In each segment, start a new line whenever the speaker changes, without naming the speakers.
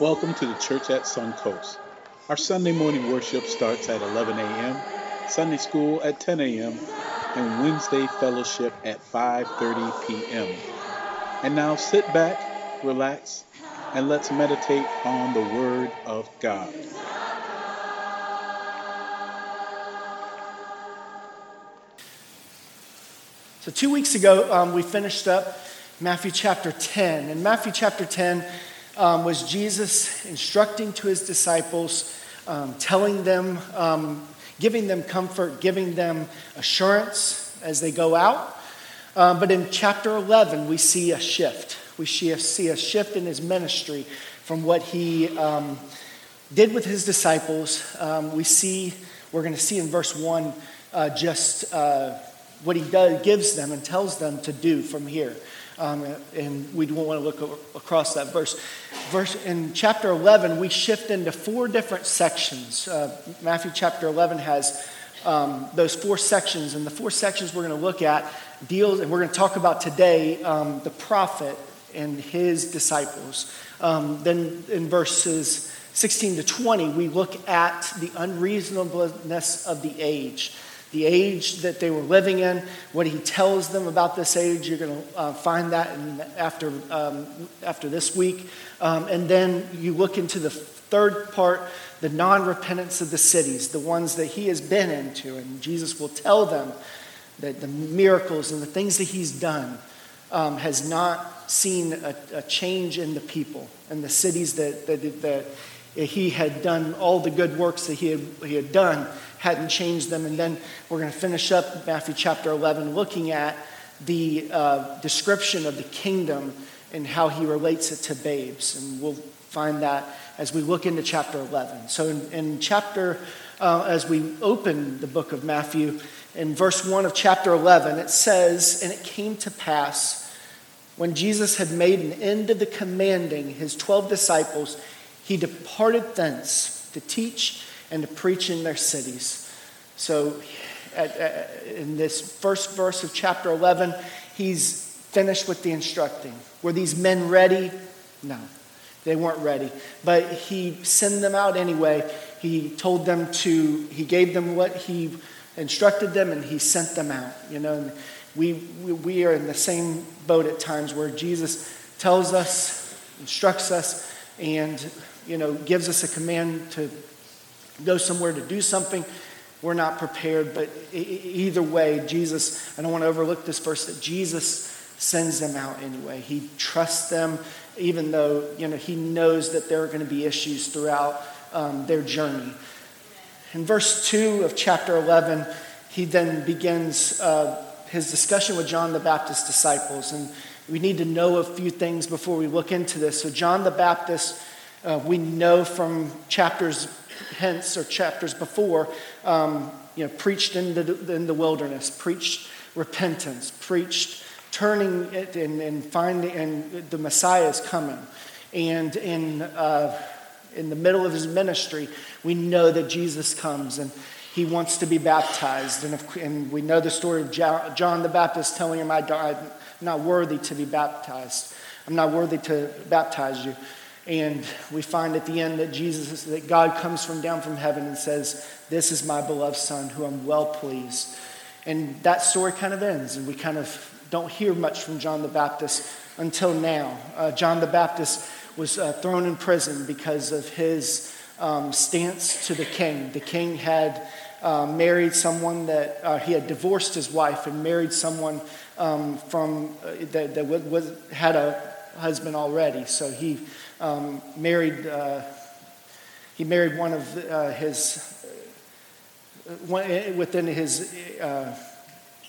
Welcome to the Church at Suncoast. Our Sunday morning worship starts at 11 a.m., Sunday school at 10 a.m., and Wednesday fellowship at 5:30 p.m. And now sit back, relax, and let's meditate on the Word of God.
So, two weeks ago, um, we finished up Matthew chapter 10. And Matthew chapter 10 um, was Jesus instructing to his disciples, um, telling them, um, giving them comfort, giving them assurance as they go out. Um, but in chapter 11, we see a shift. We see a, shift in his ministry from what he um, did with his disciples. we see, we're going to see in verse 1 uh, just. Uh, what he does, gives them and tells them to do from here. Um, and we don't want to look across that verse. Verse in chapter 11, we shift into four different sections. Uh, Matthew chapter 11 has um, those four sections, and the four sections we're going to look at deals, and we're going to talk about today um, the prophet and his disciples. Um, then in verses 16 to 20, we look at the unreasonableness of the age the age that they were living in, what he tells them about this age. You're going to uh, find that in, after, um, after this week. Um, and then you look into the third part, the non repentance of the cities, the ones that he has been into. And Jesus will tell them that the miracles and the things that he's done um, has not seen a, a, change in the people and the cities that, that, that he had done all the good works that he had, he had done hadn't changed them. And then we're going to finish up Matthew chapter 11 looking at the uh, description of the kingdom and how he relates it to babes. And we'll find that as we look into chapter 11. So, in, in chapter, uh, as we open the book of Matthew, in verse 1 of chapter 11, it says, And it came to pass when Jesus had made an end of the commanding his 12 disciples, he departed thence to teach and to preach in their cities. So, at, at, in this first verse of chapter 11, he's finished with the instructing. Were these men ready? No, they weren't ready. But he sent them out anyway. He told them to, he gave them what he instructed them and he sent them out. You know, we, we, we are in the same boat at times where Jesus tells us, instructs us, and, you know, gives us a command to go somewhere to do something, we're not prepared. But either way, Jesus, I don't want to overlook this verse, that Jesus sends them out anyway. He trusts them, even though you know, he knows that there are going to be issues throughout um, their journey. In verse 2 of chapter 11, he then begins uh, his discussion with John the Baptist's disciples. And we need to know a few things before we look into this. So, John the Baptist, uh, we know from chapters hence or chapters before, um, you know, preached in the, in the wilderness, preached repentance, preached turning it and, and finding, and the Messiah is coming. And in, uh, in the middle of his ministry, we know that Jesus comes and he wants to be baptized. And, if, and we know the story of John the Baptist telling him, I'm not worthy to be baptized. I'm not worthy to baptize you. And we find at the end that Jesus, that God comes from down from heaven and says, This is my beloved Son who I'm well pleased. And that story kind of ends, and we kind of don't hear much from John the Baptist until now. Uh, John the Baptist was uh, thrown in prison because of his um, stance to the king. The king had uh, married someone that uh, he had divorced his wife and married someone um, from uh, that, that was, had a husband already. So he um, married, uh, he married one of uh, his, uh, one, within his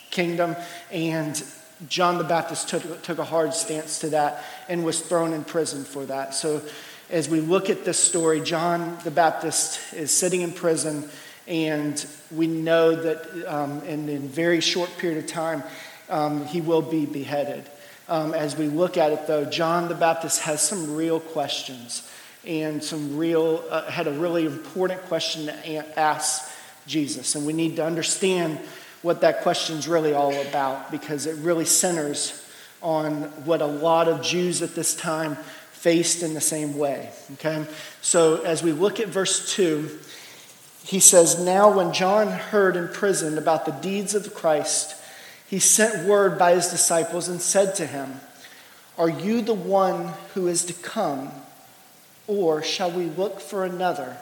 kingdom, and John the Baptist took, took a hard stance to that and was thrown in prison for that. So, as we look at this story, John the Baptist is sitting in prison, and we know that um, in a very short period of time, um, he will be beheaded. Um, as we look at it, though, John the Baptist has some real questions and some real, uh, had a really important question to ask Jesus. And we need to understand what that question is really all about because it really centers on what a lot of Jews at this time faced in the same way. Okay? So as we look at verse 2, he says, Now when John heard in prison about the deeds of Christ, he sent word by his disciples and said to him, Are you the one who is to come, or shall we look for another?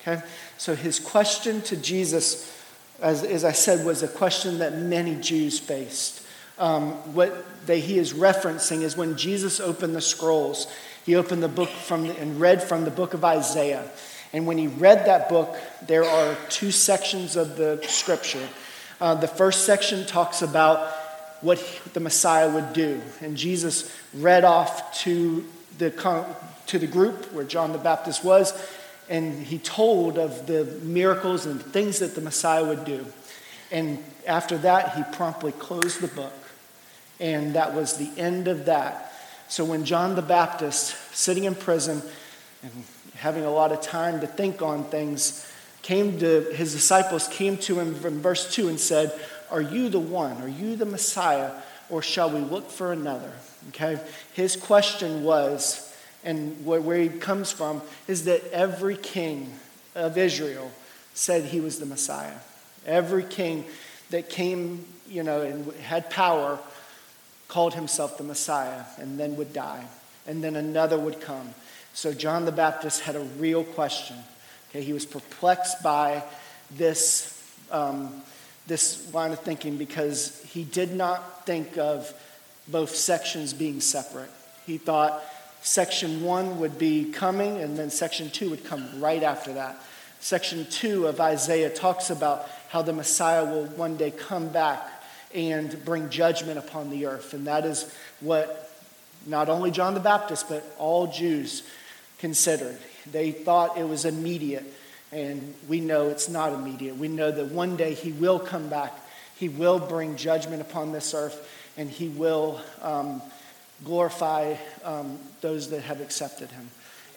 Okay? So his question to Jesus, as, as I said, was a question that many Jews faced. Um, what they, he is referencing is when Jesus opened the scrolls. He opened the book from the, and read from the book of Isaiah. And when he read that book, there are two sections of the scripture. Uh, the first section talks about what the Messiah would do. And Jesus read off to the, to the group where John the Baptist was, and he told of the miracles and things that the Messiah would do. And after that, he promptly closed the book and that was the end of that. So when John the Baptist, sitting in prison and having a lot of time to think on things, came to his disciples came to him from verse 2 and said, Are you the one? Are you the Messiah? Or shall we look for another? Okay? His question was, and where he comes from, is that every king of Israel said he was the Messiah. Every king that came, you know, and had power called himself the Messiah and then would die. And then another would come. So John the Baptist had a real question. Okay, he was perplexed by this, um, this line of thinking because he did not think of both sections being separate. He thought section one would be coming, and then section two would come right after that. Section two of Isaiah talks about how the Messiah will one day come back and bring judgment upon the earth. And that is what not only John the Baptist, but all Jews considered. They thought it was immediate, and we know it's not immediate. We know that one day he will come back, he will bring judgment upon this earth, and he will um, glorify um, those that have accepted him.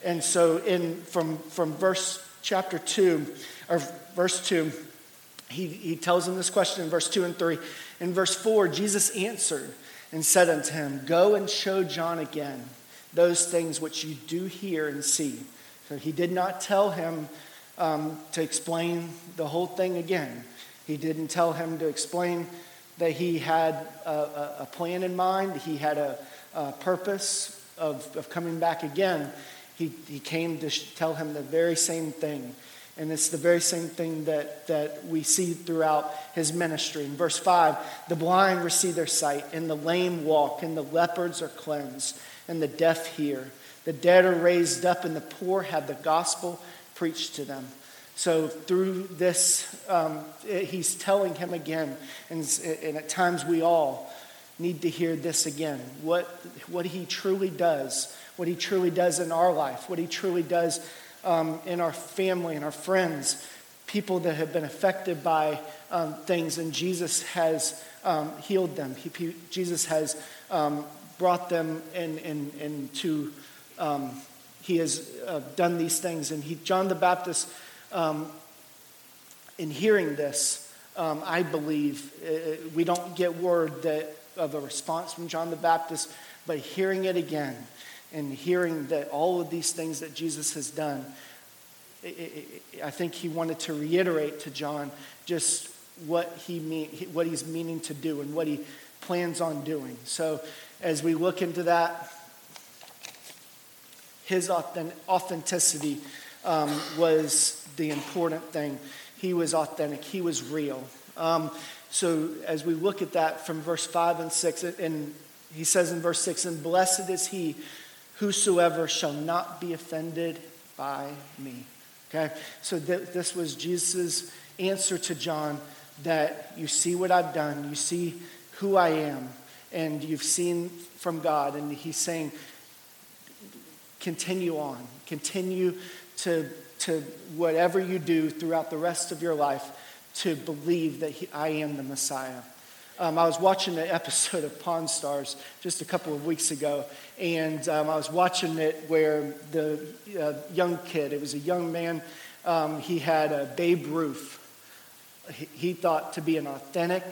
And so, in from, from verse chapter 2, or verse 2, he, he tells him this question in verse 2 and 3. In verse 4, Jesus answered and said unto him, Go and show John again those things which you do hear and see. So he did not tell him um, to explain the whole thing again. He didn't tell him to explain that he had a, a plan in mind, he had a, a purpose of, of coming back again. He, he came to tell him the very same thing and it's the very same thing that, that we see throughout his ministry. In verse 5, the blind receive their sight, and the lame walk, and the leopards are cleansed, and the deaf hear. The dead are raised up, and the poor have the gospel preached to them. So, through this, um, he's telling him again, and, and at times we all need to hear this again what, what he truly does, what he truly does in our life, what he truly does um, in our family and our friends, people that have been affected by um, things, and Jesus has um, healed them. He, he, Jesus has um, brought them in, in, into, um, he has uh, done these things. And he, John the Baptist, um, in hearing this, I believe, uh, uh, we don't get word that, of a response from John the Baptist, but hearing it again and hearing that all of these things that Jesus has done, I think he wanted to reiterate to John just what he mean, what he's meaning to do and what he plans on doing. So as we look into that, his authenticity um, was the important thing. He was authentic. He was real. Um, so as we look at that from verse 5 and 6, and he says in verse 6, and blessed is he Whosoever shall not be offended by me. Okay? So th- this was Jesus' answer to John that you see what I've done, you see who I am, and you've seen from God. And he's saying, continue on, continue to, to whatever you do throughout the rest of your life to believe that he, I am the Messiah. Um, I was watching an episode of Pawn Stars just a couple of weeks ago, and um, I was watching it where the uh, young kid, it was a young man, um, he had a Babe Ruth. He, he thought to be an authentic,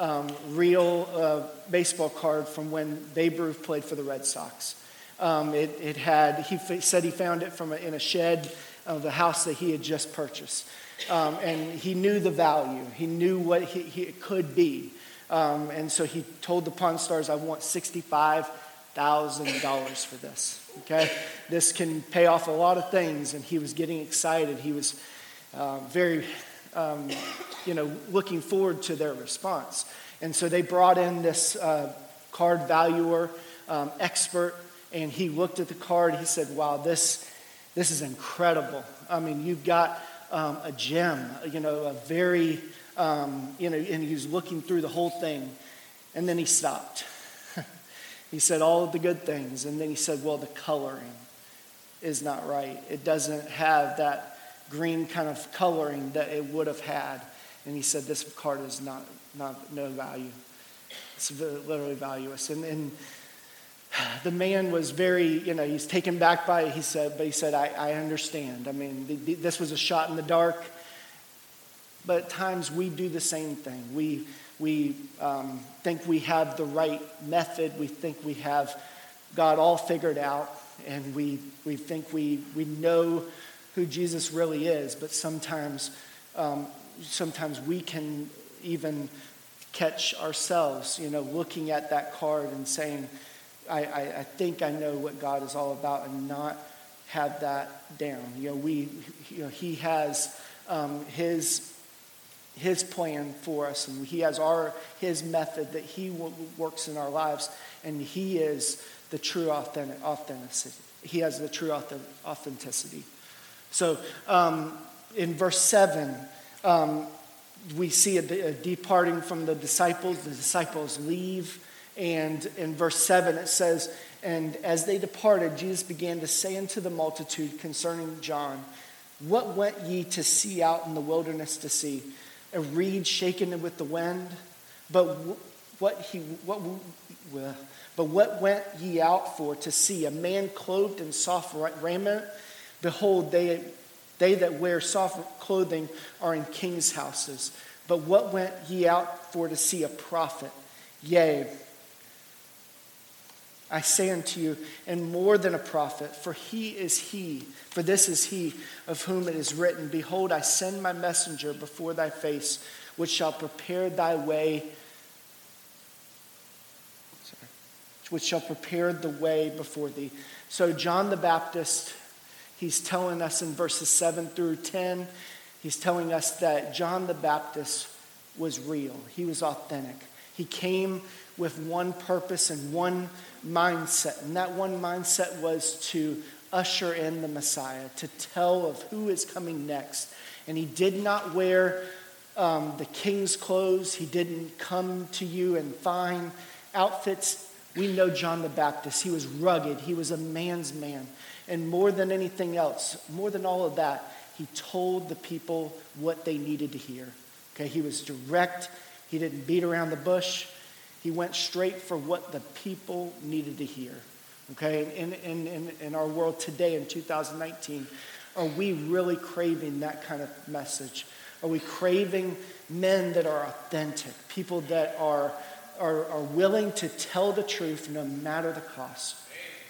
um, real uh, baseball card from when Babe Ruth played for the Red Sox. Um, it, it had, he f- said he found it from a, in a shed of the house that he had just purchased. Um, and he knew the value, he knew what he, he it could be. Um, and so he told the Pawn Stars, I want $65,000 for this. Okay? This can pay off a lot of things. And he was getting excited. He was uh, very, um, you know, looking forward to their response. And so they brought in this uh, card valuer um, expert, and he looked at the card. He said, Wow, this, this is incredible. I mean, you've got um, a gem, you know, a very, um, you know, and he was looking through the whole thing. And then he stopped. he said all of the good things. And then he said, Well, the coloring is not right. It doesn't have that green kind of coloring that it would have had. And he said, This card is not, not no value. It's literally valueless. And, and the man was very, you know, he's taken back by it. He said, but he said, I, I understand. I mean, the, the, this was a shot in the dark. But at times we do the same thing. We, we um, think we have the right method. We think we have God all figured out. And we, we think we, we know who Jesus really is. But sometimes, um, sometimes we can even catch ourselves, you know, looking at that card and saying, I, I, I think I know what God is all about and not have that down. You know, we, you know, He has um, His his plan for us and he has our his method that he works in our lives and he is the true authentic, authenticity he has the true authenticity so um, in verse 7 um, we see a, a departing from the disciples the disciples leave and in verse 7, it says, And as they departed, Jesus began to say unto the multitude concerning John, What went ye to see out in the wilderness to see? A reed shaken with the wind? But what he what but what went ye out for to see? A man clothed in soft raiment? Behold, they they that wear soft clothing are in kings' houses. But what went ye out for to see? A prophet? Yea, I say unto you, and more than a prophet, for he is he, for this is he of whom it is written, Behold, I send my messenger before thy face, which shall prepare thy way, which shall prepare the way before thee. So, John the Baptist, he's telling us in verses 7 through 10, he's telling us that John the Baptist was real, he was authentic. He came with one purpose and one mindset. And that one mindset was to usher in the Messiah, to tell of who is coming next. And he did not wear um, the king's clothes, he didn't come to you in fine outfits. We know John the Baptist. He was rugged, he was a man's man. And more than anything else, more than all of that, he told the people what they needed to hear. Okay, he was direct, he didn't beat around the bush. He went straight for what the people needed to hear. Okay, in, in, in, in our world today in 2019, are we really craving that kind of message? Are we craving men that are authentic, people that are, are, are willing to tell the truth no matter the cost?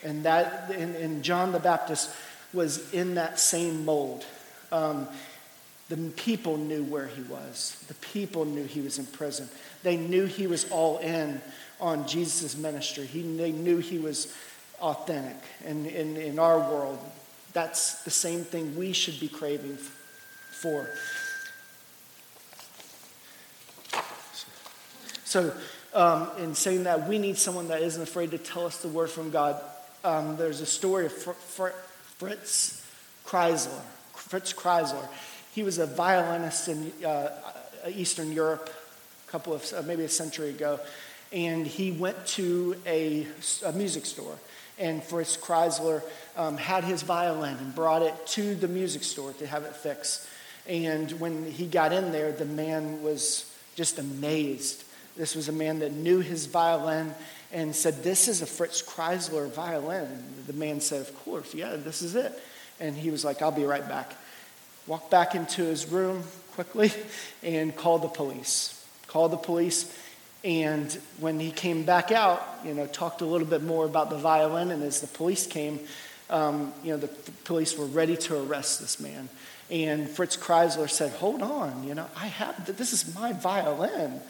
And that, and, and John the Baptist was in that same mold. Um, the people knew where he was. The people knew he was in prison. They knew he was all in on Jesus' ministry. He, they knew he was authentic. And in, our world, that's the same thing we should be craving for. So, um, in saying that, we need someone that isn't afraid to tell us the word from God. Um, there's a story of Fr- Fr- Fritz Kreisler. Fritz Kreisler. He was a violinist in uh, Eastern Europe a couple of, uh, maybe a century ago, and he went to a, a music store. And Fritz Kreisler um, had his violin and brought it to the music store to have it fixed. And when he got in there, the man was just amazed. This was a man that knew his violin and said, This is a Fritz Kreisler violin. The man said, Of course, yeah, this is it. And he was like, I'll be right back. Walked back into his room quickly and called the police called the police, And when he came back out, you know, talked a little bit more about the violin. And as the police came, um, you know, the, police were ready to arrest this man. And Fritz Kreisler said, Hold on, you know, I have, this is my violin.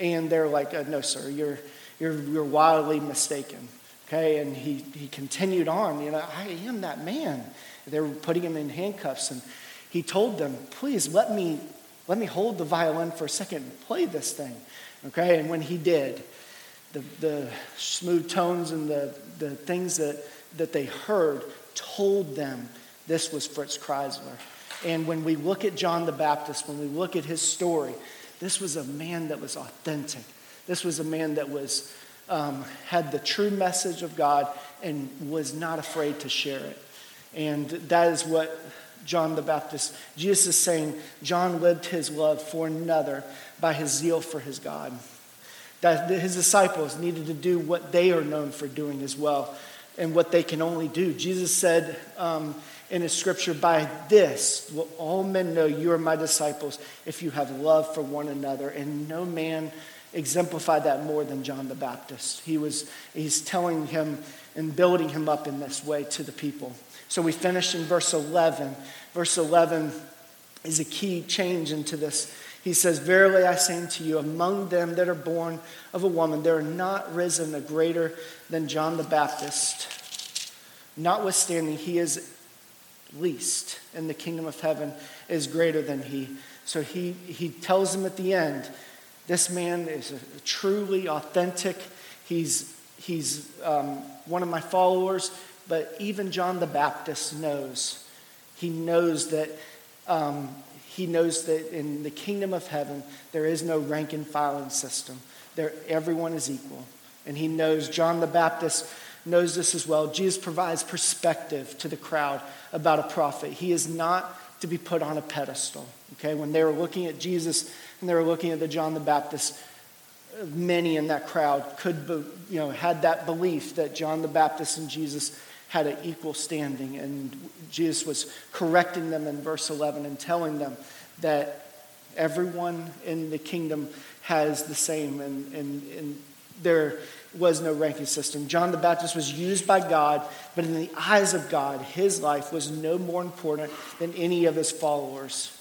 And they're like, uh, No, sir, you're, you're, you're wildly mistaken. Okay, and he, he continued on, you know, I am that man. They were putting him in handcuffs, and he told them, Please let me, let me hold the violin for a second and play this thing. Okay, and when he did, the, the smooth tones and the, the things that, that they heard told them this was Fritz Kreisler. And when we look at John the Baptist, when we look at his story, this was a man that was authentic. This was a man that was, um, had the true message of God and was not afraid to share it. And that is what John the Baptist, Jesus is saying, John lived his love for another by his zeal for his God. That his disciples needed to do what they are known for doing as well and what they can only do. Jesus said um, in his scripture, By this will all men know you are my disciples if you have love for one another. And no man exemplified that more than John the Baptist. He was, he's telling him and building him up in this way to the people. So we finish in verse 11. Verse 11 is a key change into this. He says, Verily I say unto you, among them that are born of a woman, there are not risen a greater than John the Baptist. Notwithstanding, he is least in the kingdom of heaven is greater than he. So he, he tells him at the end, this man is truly authentic. He's, he's um, one of my followers. But even John the Baptist knows. He knows that um, he knows that in the kingdom of heaven there is no rank and filing system. There, everyone is equal, and he knows. John the Baptist knows this as well. Jesus provides perspective to the crowd about a prophet. He is not to be put on a pedestal. Okay, when they were looking at Jesus and they were looking at the John the Baptist, many in that crowd could, be, you know, had that belief that John the Baptist and Jesus had an equal standing. And Jesus was correcting them in verse 11 and telling them that everyone in the kingdom has the same, and, and, and there was no ranking system. John the Baptist was used by God, but in the eyes of God, his life was no more important than any of his followers.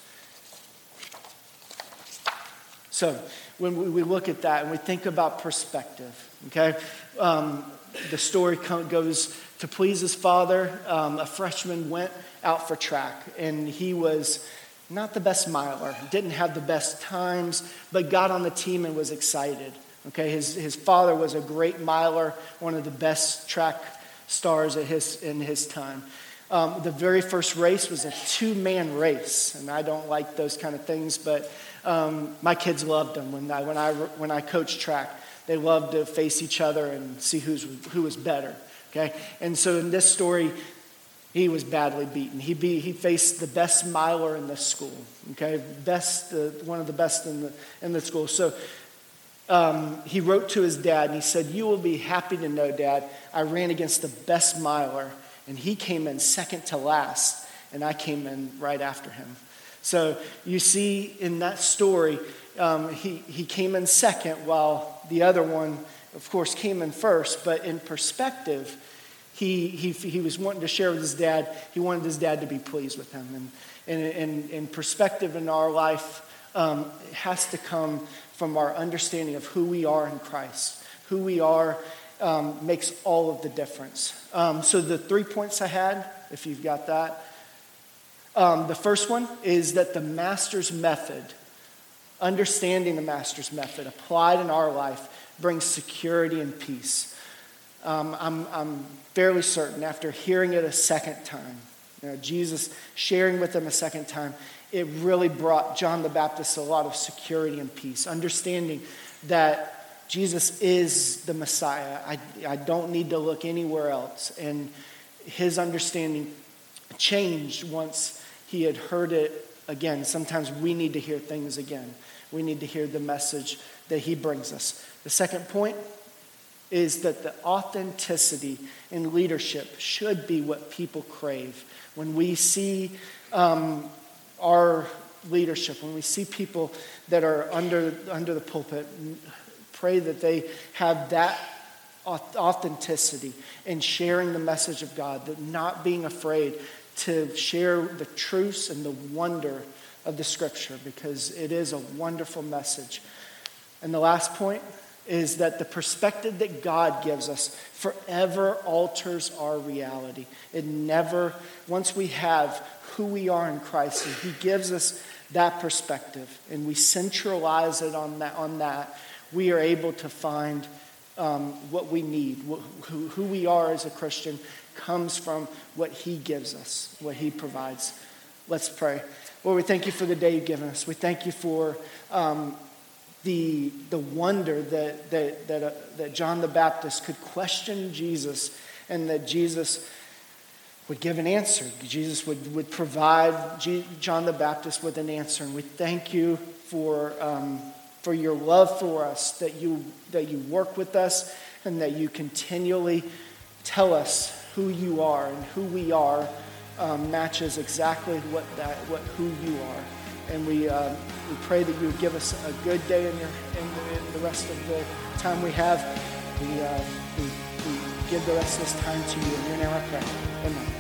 So, when we look at that and we think about perspective, okay, um, the story goes to please his father, um, a freshman went out for track, and he was not the best miler, didn't have the best times, but got on the team and was excited. Okay, his, his father was a great miler, one of the best track stars at his, in his time. Um, the very first race was a two man race, and I don't like those kind of things, but um, my kids loved them when I, when, I, when I coached track. They loved to face each other and see who's, who was better. Okay? And so in this story, he was badly beaten. He, be, he faced the best miler in the school, okay? Best, uh, one of the best in the, in the school. So um, he wrote to his dad and he said, You will be happy to know, Dad, I ran against the best miler, and he came in second to last, and I came in right after him. So you see in that story, um, he, he came in second while the other one of course, came in first, but in perspective, he, he, he was wanting to share with his dad. He wanted his dad to be pleased with him. And, and, and, and perspective in our life um, has to come from our understanding of who we are in Christ. Who we are um, makes all of the difference. Um, so, the three points I had, if you've got that, um, the first one is that the master's method, understanding the master's method applied in our life, brings security and peace. Um, I'm, I'm fairly certain after hearing it a second time, you know, Jesus sharing with them a second time, it really brought John the Baptist a lot of security and peace, understanding that Jesus is the Messiah. I, I don't need to look anywhere else. And his understanding changed once he had heard it again. Sometimes we need to hear things again. We need to hear the message that he brings us. The second point is that the authenticity in leadership should be what people crave. When we see um, our leadership, when we see people that are under, under the pulpit pray that they have that authenticity in sharing the message of God, that not being afraid to share the truths and the wonder of the scripture because it is a wonderful message. And the last point is that the perspective that God gives us forever alters our reality. It never, once we have who we are in Christ, and He gives us that perspective, and we centralize it on that, on that we are able to find um, what we need. Who, who we are as a Christian comes from what He gives us, what He provides. Let's pray. Lord, we thank you for the day you've given us. We thank you for um, the, the wonder that, that, that, uh, that John the Baptist could question Jesus and that Jesus would give an answer. Jesus would, would provide G- John the Baptist with an answer. And we thank you for, um, for your love for us, that you, that you work with us and that you continually tell us who you are and who we are um, matches exactly what, that, what who you are. And we, uh, we pray that you would give us a good day in, your, in, the, in the rest of the time we have. We, uh, we, we give the rest of this time to you. In your name I pray. Amen.